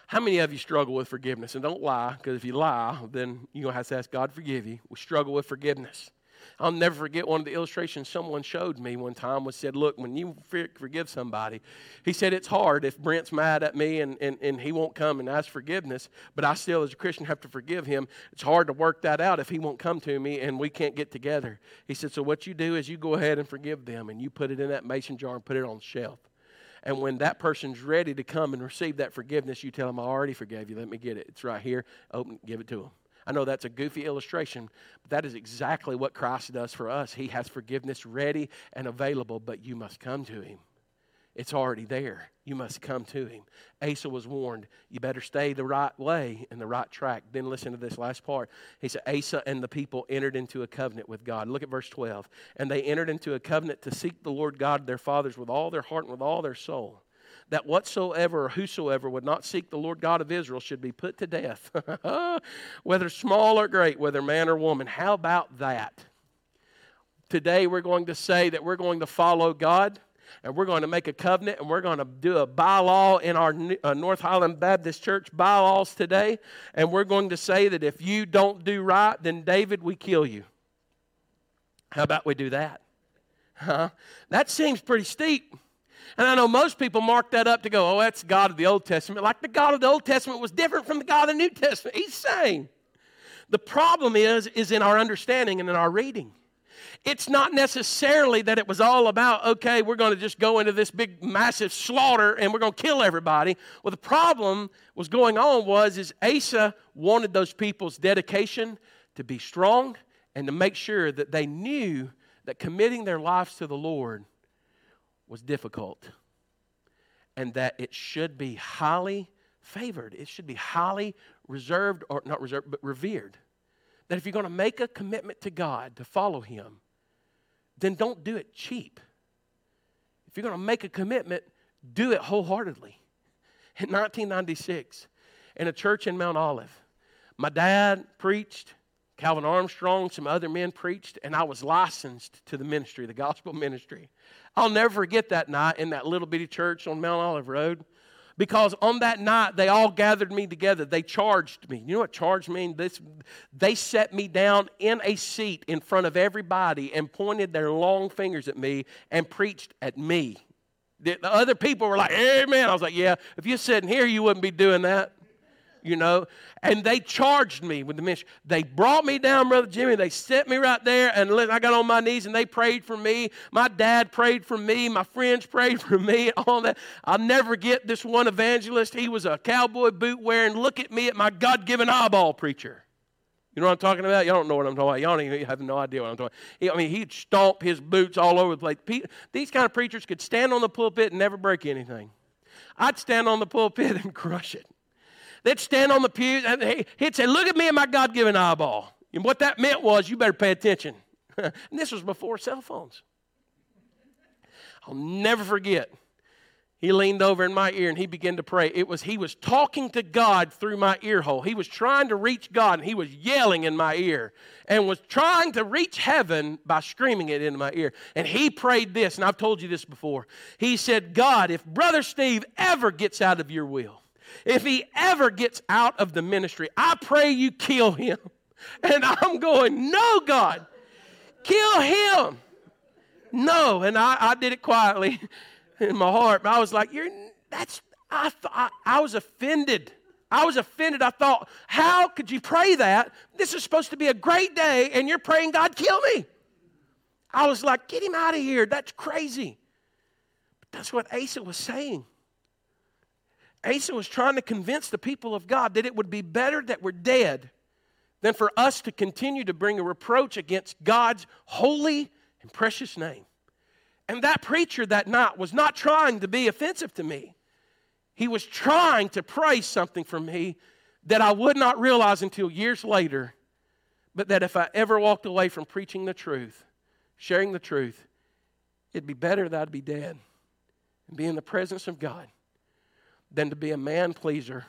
S1: How many of you struggle with forgiveness? And don't lie, because if you lie, then you're going to have to ask God to forgive you. We struggle with forgiveness. I'll never forget one of the illustrations someone showed me one time was said, Look, when you forgive somebody, he said, It's hard if Brent's mad at me and, and, and he won't come and ask forgiveness, but I still, as a Christian, have to forgive him. It's hard to work that out if he won't come to me and we can't get together. He said, So what you do is you go ahead and forgive them and you put it in that mason jar and put it on the shelf. And when that person's ready to come and receive that forgiveness, you tell them, I already forgave you. Let me get it. It's right here. Open, give it to them. I know that's a goofy illustration, but that is exactly what Christ does for us. He has forgiveness ready and available, but you must come to Him. It's already there. You must come to Him. Asa was warned, you better stay the right way and the right track. Then listen to this last part. He said, Asa and the people entered into a covenant with God. Look at verse 12. And they entered into a covenant to seek the Lord God their fathers with all their heart and with all their soul that whatsoever or whosoever would not seek the Lord God of Israel should be put to death, [LAUGHS] whether small or great, whether man or woman. How about that? Today we're going to say that we're going to follow God and we're going to make a covenant and we're going to do a bylaw in our uh, North Highland Baptist Church bylaws today. And we're going to say that if you don't do right, then David, we kill you. How about we do that? Huh? That seems pretty steep. And I know most people mark that up to go, oh, that's God of the Old Testament. Like the God of the Old Testament was different from the God of the New Testament. He's saying. The problem is, is in our understanding and in our reading. It's not necessarily that it was all about, okay, we're going to just go into this big massive slaughter and we're going to kill everybody. Well, the problem was going on was is Asa wanted those people's dedication to be strong and to make sure that they knew that committing their lives to the Lord was difficult and that it should be highly favored. It should be highly reserved, or not reserved, but revered. That if you're going to make a commitment to God to follow Him, then don't do it cheap. If you're going to make a commitment, do it wholeheartedly. In 1996, in a church in Mount Olive, my dad preached, Calvin Armstrong, some other men preached, and I was licensed to the ministry, the gospel ministry. I'll never forget that night in that little bitty church on Mount Olive Road because on that night they all gathered me together. They charged me. You know what charged means? This, they set me down in a seat in front of everybody and pointed their long fingers at me and preached at me. The, the other people were like, Amen. I was like, Yeah, if you're sitting here, you wouldn't be doing that. You know, and they charged me with the mission. They brought me down, Brother Jimmy. They set me right there, and I got on my knees, and they prayed for me. My dad prayed for me. My friends prayed [LAUGHS] for me. All that. I'll never get this one evangelist. He was a cowboy boot wearing, look at me at my God given eyeball preacher. You know what I'm talking about? Y'all don't know what I'm talking about. Y'all even have no idea what I'm talking about. I mean, he'd stomp his boots all over the place. These kind of preachers could stand on the pulpit and never break anything. I'd stand on the pulpit [LAUGHS] and crush it. They'd stand on the pew and he'd say, Look at me and my God given eyeball. And what that meant was, You better pay attention. [LAUGHS] and this was before cell phones. I'll never forget. He leaned over in my ear and he began to pray. It was he was talking to God through my ear hole. He was trying to reach God and he was yelling in my ear and was trying to reach heaven by screaming it into my ear. And he prayed this, and I've told you this before. He said, God, if Brother Steve ever gets out of your will, if he ever gets out of the ministry, I pray you kill him. And I'm going, No, God, kill him. No. And I, I did it quietly [LAUGHS] in my heart. But I was like, You're that's I, I, I was offended. I was offended. I thought, how could you pray that? This is supposed to be a great day, and you're praying, God, kill me. I was like, get him out of here. That's crazy. But that's what Asa was saying. Asa was trying to convince the people of God that it would be better that we're dead than for us to continue to bring a reproach against God's holy and precious name. And that preacher that night was not trying to be offensive to me. He was trying to pray something for me that I would not realize until years later, but that if I ever walked away from preaching the truth, sharing the truth, it'd be better that I'd be dead and be in the presence of God than to be a man pleaser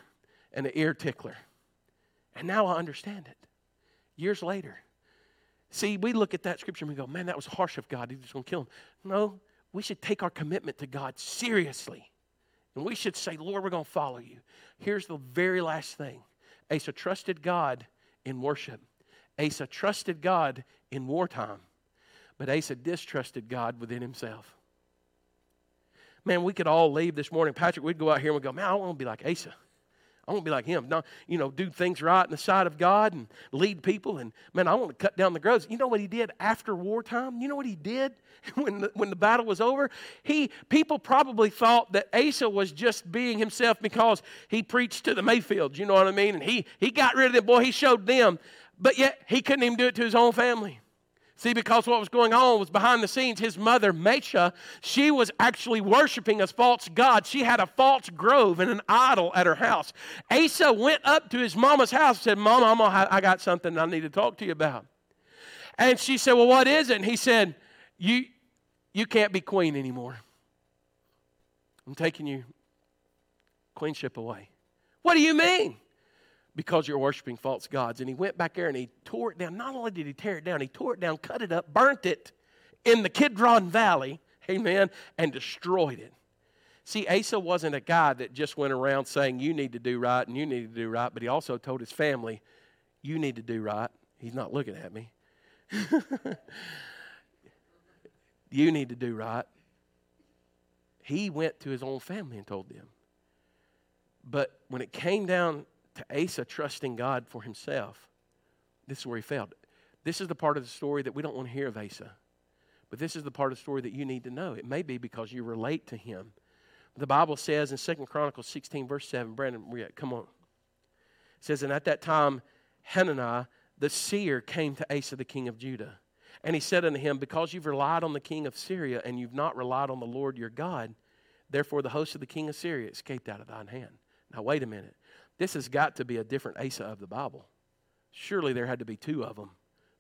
S1: and an ear tickler. And now I understand it. Years later. See, we look at that scripture and we go, man, that was harsh of God. He's just going to kill him. No, we should take our commitment to God seriously. And we should say, Lord, we're going to follow you. Here's the very last thing Asa trusted God in worship, Asa trusted God in wartime, but Asa distrusted God within himself. Man, we could all leave this morning. Patrick, we'd go out here and we'd go, man, I want to be like Asa. I want to be like him. No, you know, do things right in the sight of God and lead people. And man, I want to cut down the groves. You know what he did after wartime? You know what he did [LAUGHS] when the, when the battle was over? He people probably thought that Asa was just being himself because he preached to the Mayfields. You know what I mean? And he he got rid of them. Boy, he showed them, but yet he couldn't even do it to his own family. See, because what was going on was behind the scenes, his mother, Maacah, she was actually worshiping a false god. She had a false grove and an idol at her house. Asa went up to his mama's house and said, Mama, I'm gonna I got something I need to talk to you about. And she said, Well, what is it? And he said, You, you can't be queen anymore. I'm taking your queenship away. What do you mean? Because you're worshiping false gods. And he went back there and he tore it down. Not only did he tear it down, he tore it down, cut it up, burnt it in the Kidron Valley, [LAUGHS] amen, and destroyed it. See, Asa wasn't a guy that just went around saying, You need to do right and you need to do right, but he also told his family, You need to do right. He's not looking at me. [LAUGHS] you need to do right. He went to his own family and told them. But when it came down to Asa trusting God for himself, this is where he failed. This is the part of the story that we don't want to hear of Asa. But this is the part of the story that you need to know. It may be because you relate to him. The Bible says in Second Chronicles 16, verse 7, Brandon, come on. It says, And at that time, Hananiah, the seer, came to Asa, the king of Judah. And he said unto him, Because you've relied on the king of Syria, and you've not relied on the Lord your God, therefore the host of the king of Syria escaped out of thine hand. Now, wait a minute. This has got to be a different Asa of the Bible. Surely there had to be two of them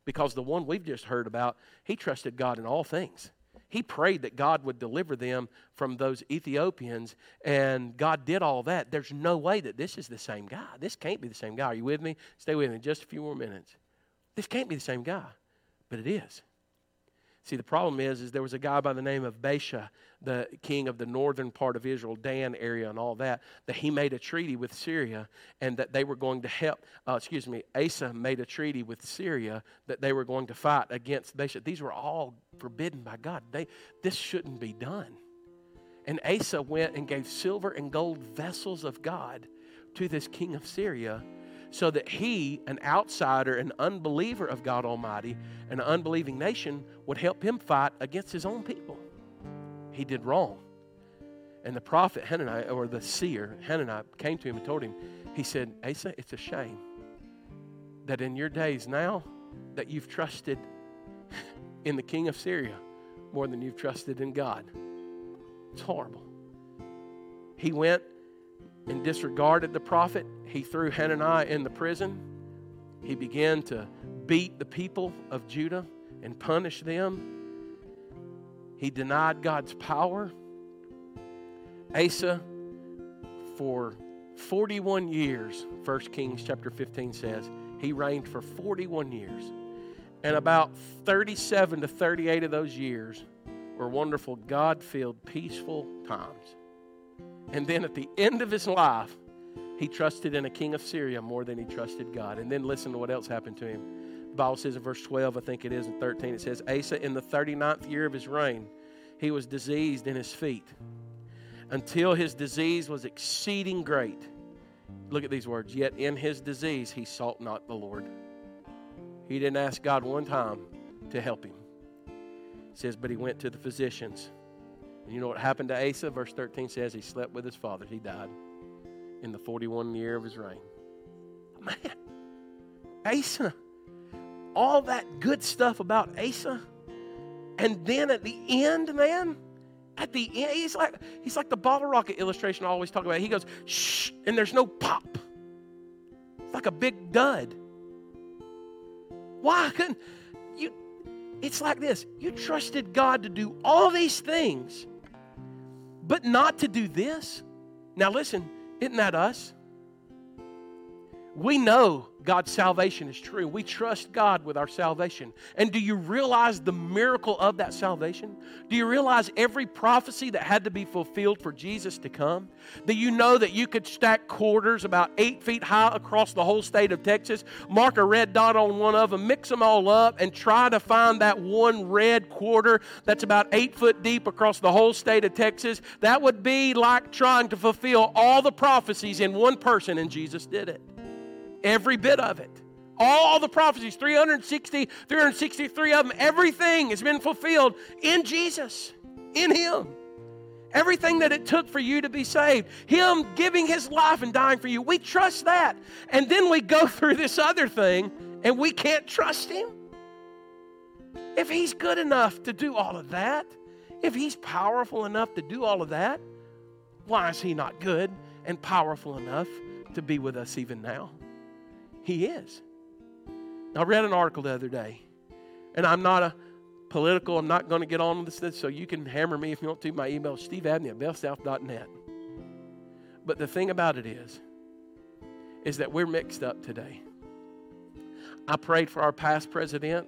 S1: because the one we've just heard about, he trusted God in all things. He prayed that God would deliver them from those Ethiopians, and God did all that. There's no way that this is the same guy. This can't be the same guy. Are you with me? Stay with me just a few more minutes. This can't be the same guy, but it is. See, the problem is, is there was a guy by the name of Baasha, the king of the northern part of Israel, Dan area, and all that, that he made a treaty with Syria, and that they were going to help. Uh, excuse me, Asa made a treaty with Syria that they were going to fight against Baasha. These were all forbidden by God. They, this shouldn't be done. And Asa went and gave silver and gold vessels of God to this king of Syria so that he, an outsider, an unbeliever of God Almighty, an unbelieving nation, would help him fight against his own people. He did wrong. And the prophet Hananiah, or the seer Hananiah, came to him and told him, he said, Asa, it's a shame that in your days now that you've trusted [LAUGHS] in the king of Syria more than you've trusted in God. It's horrible. He went and disregarded the prophet. He threw Hananiah in the prison. He began to beat the people of Judah and punish them. He denied God's power. Asa, for 41 years, 1 Kings chapter 15 says, he reigned for 41 years. And about 37 to 38 of those years were wonderful, God filled, peaceful times. And then at the end of his life, he trusted in a king of Syria more than he trusted God. And then listen to what else happened to him. The Bible says in verse 12, I think it is, in 13, it says, Asa, in the 39th year of his reign, he was diseased in his feet until his disease was exceeding great. Look at these words. Yet in his disease, he sought not the Lord. He didn't ask God one time to help him. It says, but he went to the physicians and you know what happened to Asa? Verse 13 says he slept with his father. He died in the 41 year of his reign. Man, Asa, all that good stuff about Asa, and then at the end, man, at the end, he's like he's like the bottle rocket illustration I always talk about. He goes, shh, and there's no pop. It's like a big dud. Why couldn't you? It's like this. You trusted God to do all these things, but not to do this. Now, listen, isn't that us? We know God's salvation is true. We trust God with our salvation. And do you realize the miracle of that salvation? Do you realize every prophecy that had to be fulfilled for Jesus to come? Do you know that you could stack quarters about eight feet high across the whole state of Texas, mark a red dot on one of them, mix them all up, and try to find that one red quarter that's about eight foot deep across the whole state of Texas? That would be like trying to fulfill all the prophecies in one person, and Jesus did it. Every bit of it. All the prophecies, 360, 363 of them, everything has been fulfilled in Jesus, in Him. Everything that it took for you to be saved, Him giving His life and dying for you. We trust that. And then we go [LAUGHS] through this other thing and we can't trust Him. If He's good enough to do all of that, if He's powerful enough to do all of that, why is He not good and powerful enough to be with us even now? He is. I read an article the other day, and I'm not a political, I'm not going to get on with this, so you can hammer me if you want to. My email is steveabney at bellsouth.net. But the thing about it is, is that we're mixed up today. I prayed for our past president.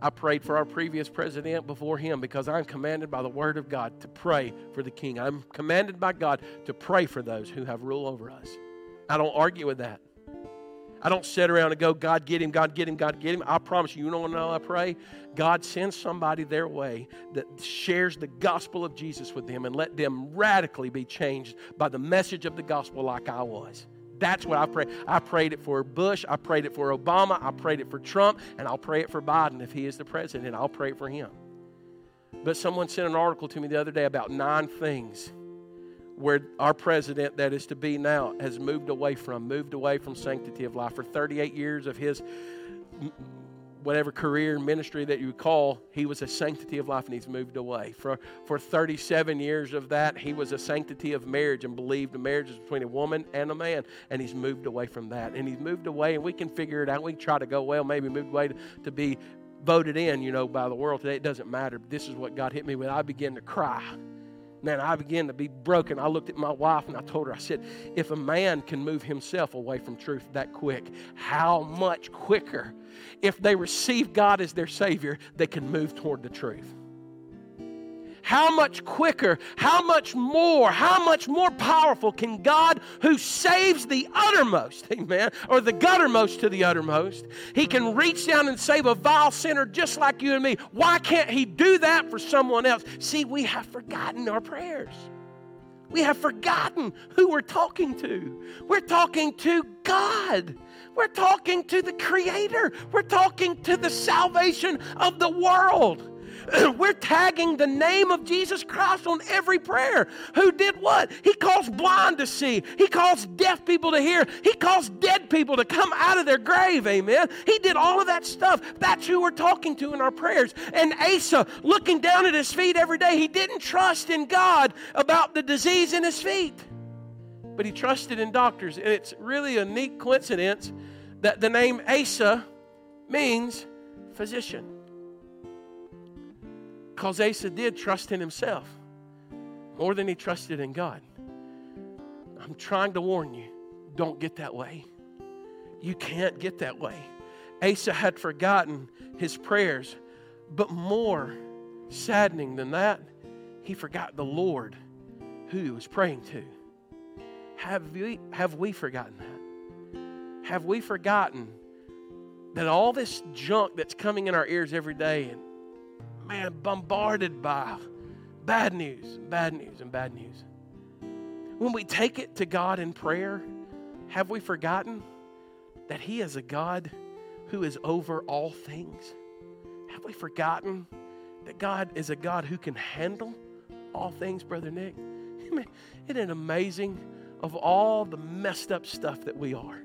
S1: I prayed for our previous president before him because I'm commanded by the Word of God to pray for the king. I'm commanded by God to pray for those who have rule over us. I don't argue with that. I don't sit around and go, God, get him, God, get him, God, get him. I promise you, you don't know I pray? God sends somebody their way that shares the gospel of Jesus with them and let them radically be changed by the message of the gospel like I was. That's what I pray. I prayed it for Bush. I prayed it for Obama. I prayed it for Trump. And I'll pray it for Biden if he is the president. I'll pray it for him. But someone sent an article to me the other day about nine things where our president that is to be now has moved away from, moved away from sanctity of life. For 38 years of his whatever career ministry that you call, he was a sanctity of life and he's moved away. For, for 37 years of that, he was a sanctity of marriage and believed marriage is between a woman and a man. And he's moved away from that. And he's moved away, and we can figure it out. We can try to go, well, maybe moved away to, to be voted in, you know, by the world today. It doesn't matter. This is what God hit me with. I began to cry man, I began to be broken. I looked at my wife and I told her, I said, if a man can move himself away from truth that quick, how much quicker, if they receive God as their Savior, they can move toward the truth? How much quicker, how much more, how much more powerful can God, who saves the uttermost, [LAUGHS] amen, or the guttermost to the uttermost, He can reach down and save a vile sinner just like you and me. Why can't He do that for someone else? See, we have forgotten our prayers. We have forgotten who we're talking to. We're talking to God. We're talking to the Creator. We're talking to the salvation of the world. [CLEARS THROAT] We're tagging the name of Jesus Christ on every prayer. Who did what? He calls blind to see. He calls deaf people to hear. He calls dead people to come out of their grave. Amen. He did all of that stuff. That's who we're talking to in our prayers. And Asa, looking down at his feet every day, he didn't trust in God about the disease in his feet, but he trusted in doctors. And it's really a neat coincidence that the name Asa means physician. Because Asa did trust in himself more than he trusted in God. I'm trying to warn you don't get that way. You can't get that way. Asa had forgotten his prayers, but more saddening than that, he forgot the Lord who he was praying to. Have we, have we forgotten that? Have we forgotten that all this junk that's coming in our ears every day and man, bombarded by bad news, bad news, and bad news. When we take it to God in prayer, have we forgotten that He is a God who is over all things? Have we forgotten that God is a God who can handle all things, Brother Nick? [LAUGHS] Isn't it amazing of all the messed up stuff that we are,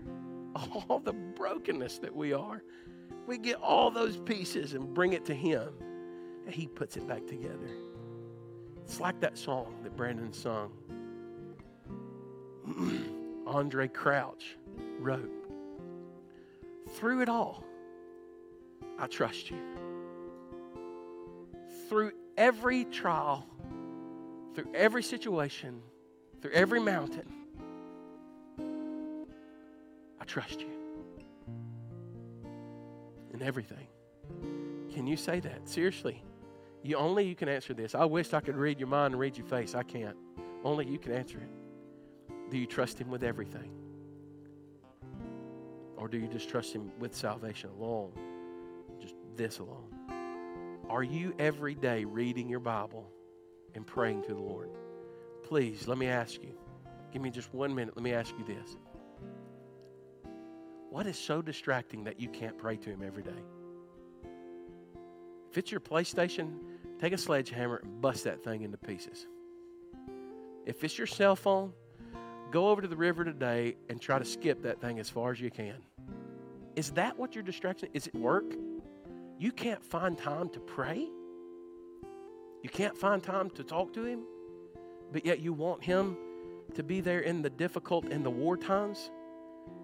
S1: all the brokenness that we are? We get all those pieces and bring it to Him He puts it back together. It's like that song that Brandon sung. [CLEARS THROAT] Andraé Crouch wrote, Through it all, I trust you. Through every trial, through every situation, through every mountain, I trust you in everything. Can you say that? Seriously. You only you can answer this. I wish I could read your mind and read your face. I can't. Only you can answer it. Do you trust him with everything? Or do you just trust him with salvation alone? Just this alone. Are you every day reading your Bible and praying to the Lord? Please, let me ask you. Give me just one minute. Let me ask you this. What is so distracting that you can't pray to him every day? If it's your PlayStation, take a sledgehammer and bust that thing into pieces. If it's your cell phone, go over to the river today and try to skip that thing as far as you can. Is that what your distraction is? It work? You can't find time to pray? You can't find time to talk to him? But yet you want him to be there in the difficult in the war times?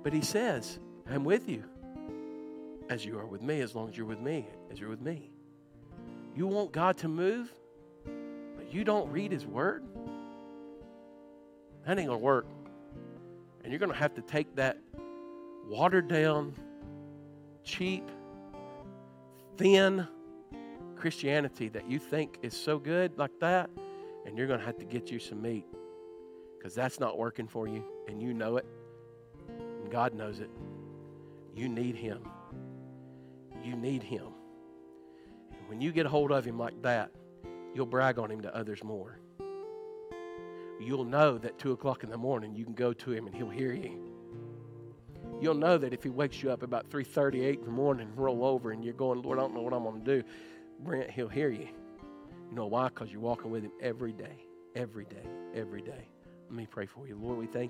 S1: But he says, I'm with you as you are with me, as long as you're with me, as you're with me. You want God to move, but you don't read His Word? That ain't going to work. And you're going to have to take that watered down, cheap, thin Christianity that you think is so good like that, and you're going to have to get you some meat because that's not working for you, and you know it, and God knows it. You need Him. You need Him. When you get a hold of him like that, you'll brag on him to others more. You'll know that 2 o'clock in the morning you can go to him and he'll hear you. You'll know that if he wakes you up about 3.38 in the morning roll over and you're going, Lord, I don't know what I'm going to do, Brent, he'll hear you. You know why? Because you're walking with him every day, every day, every day. Let me pray for you. Lord, we thank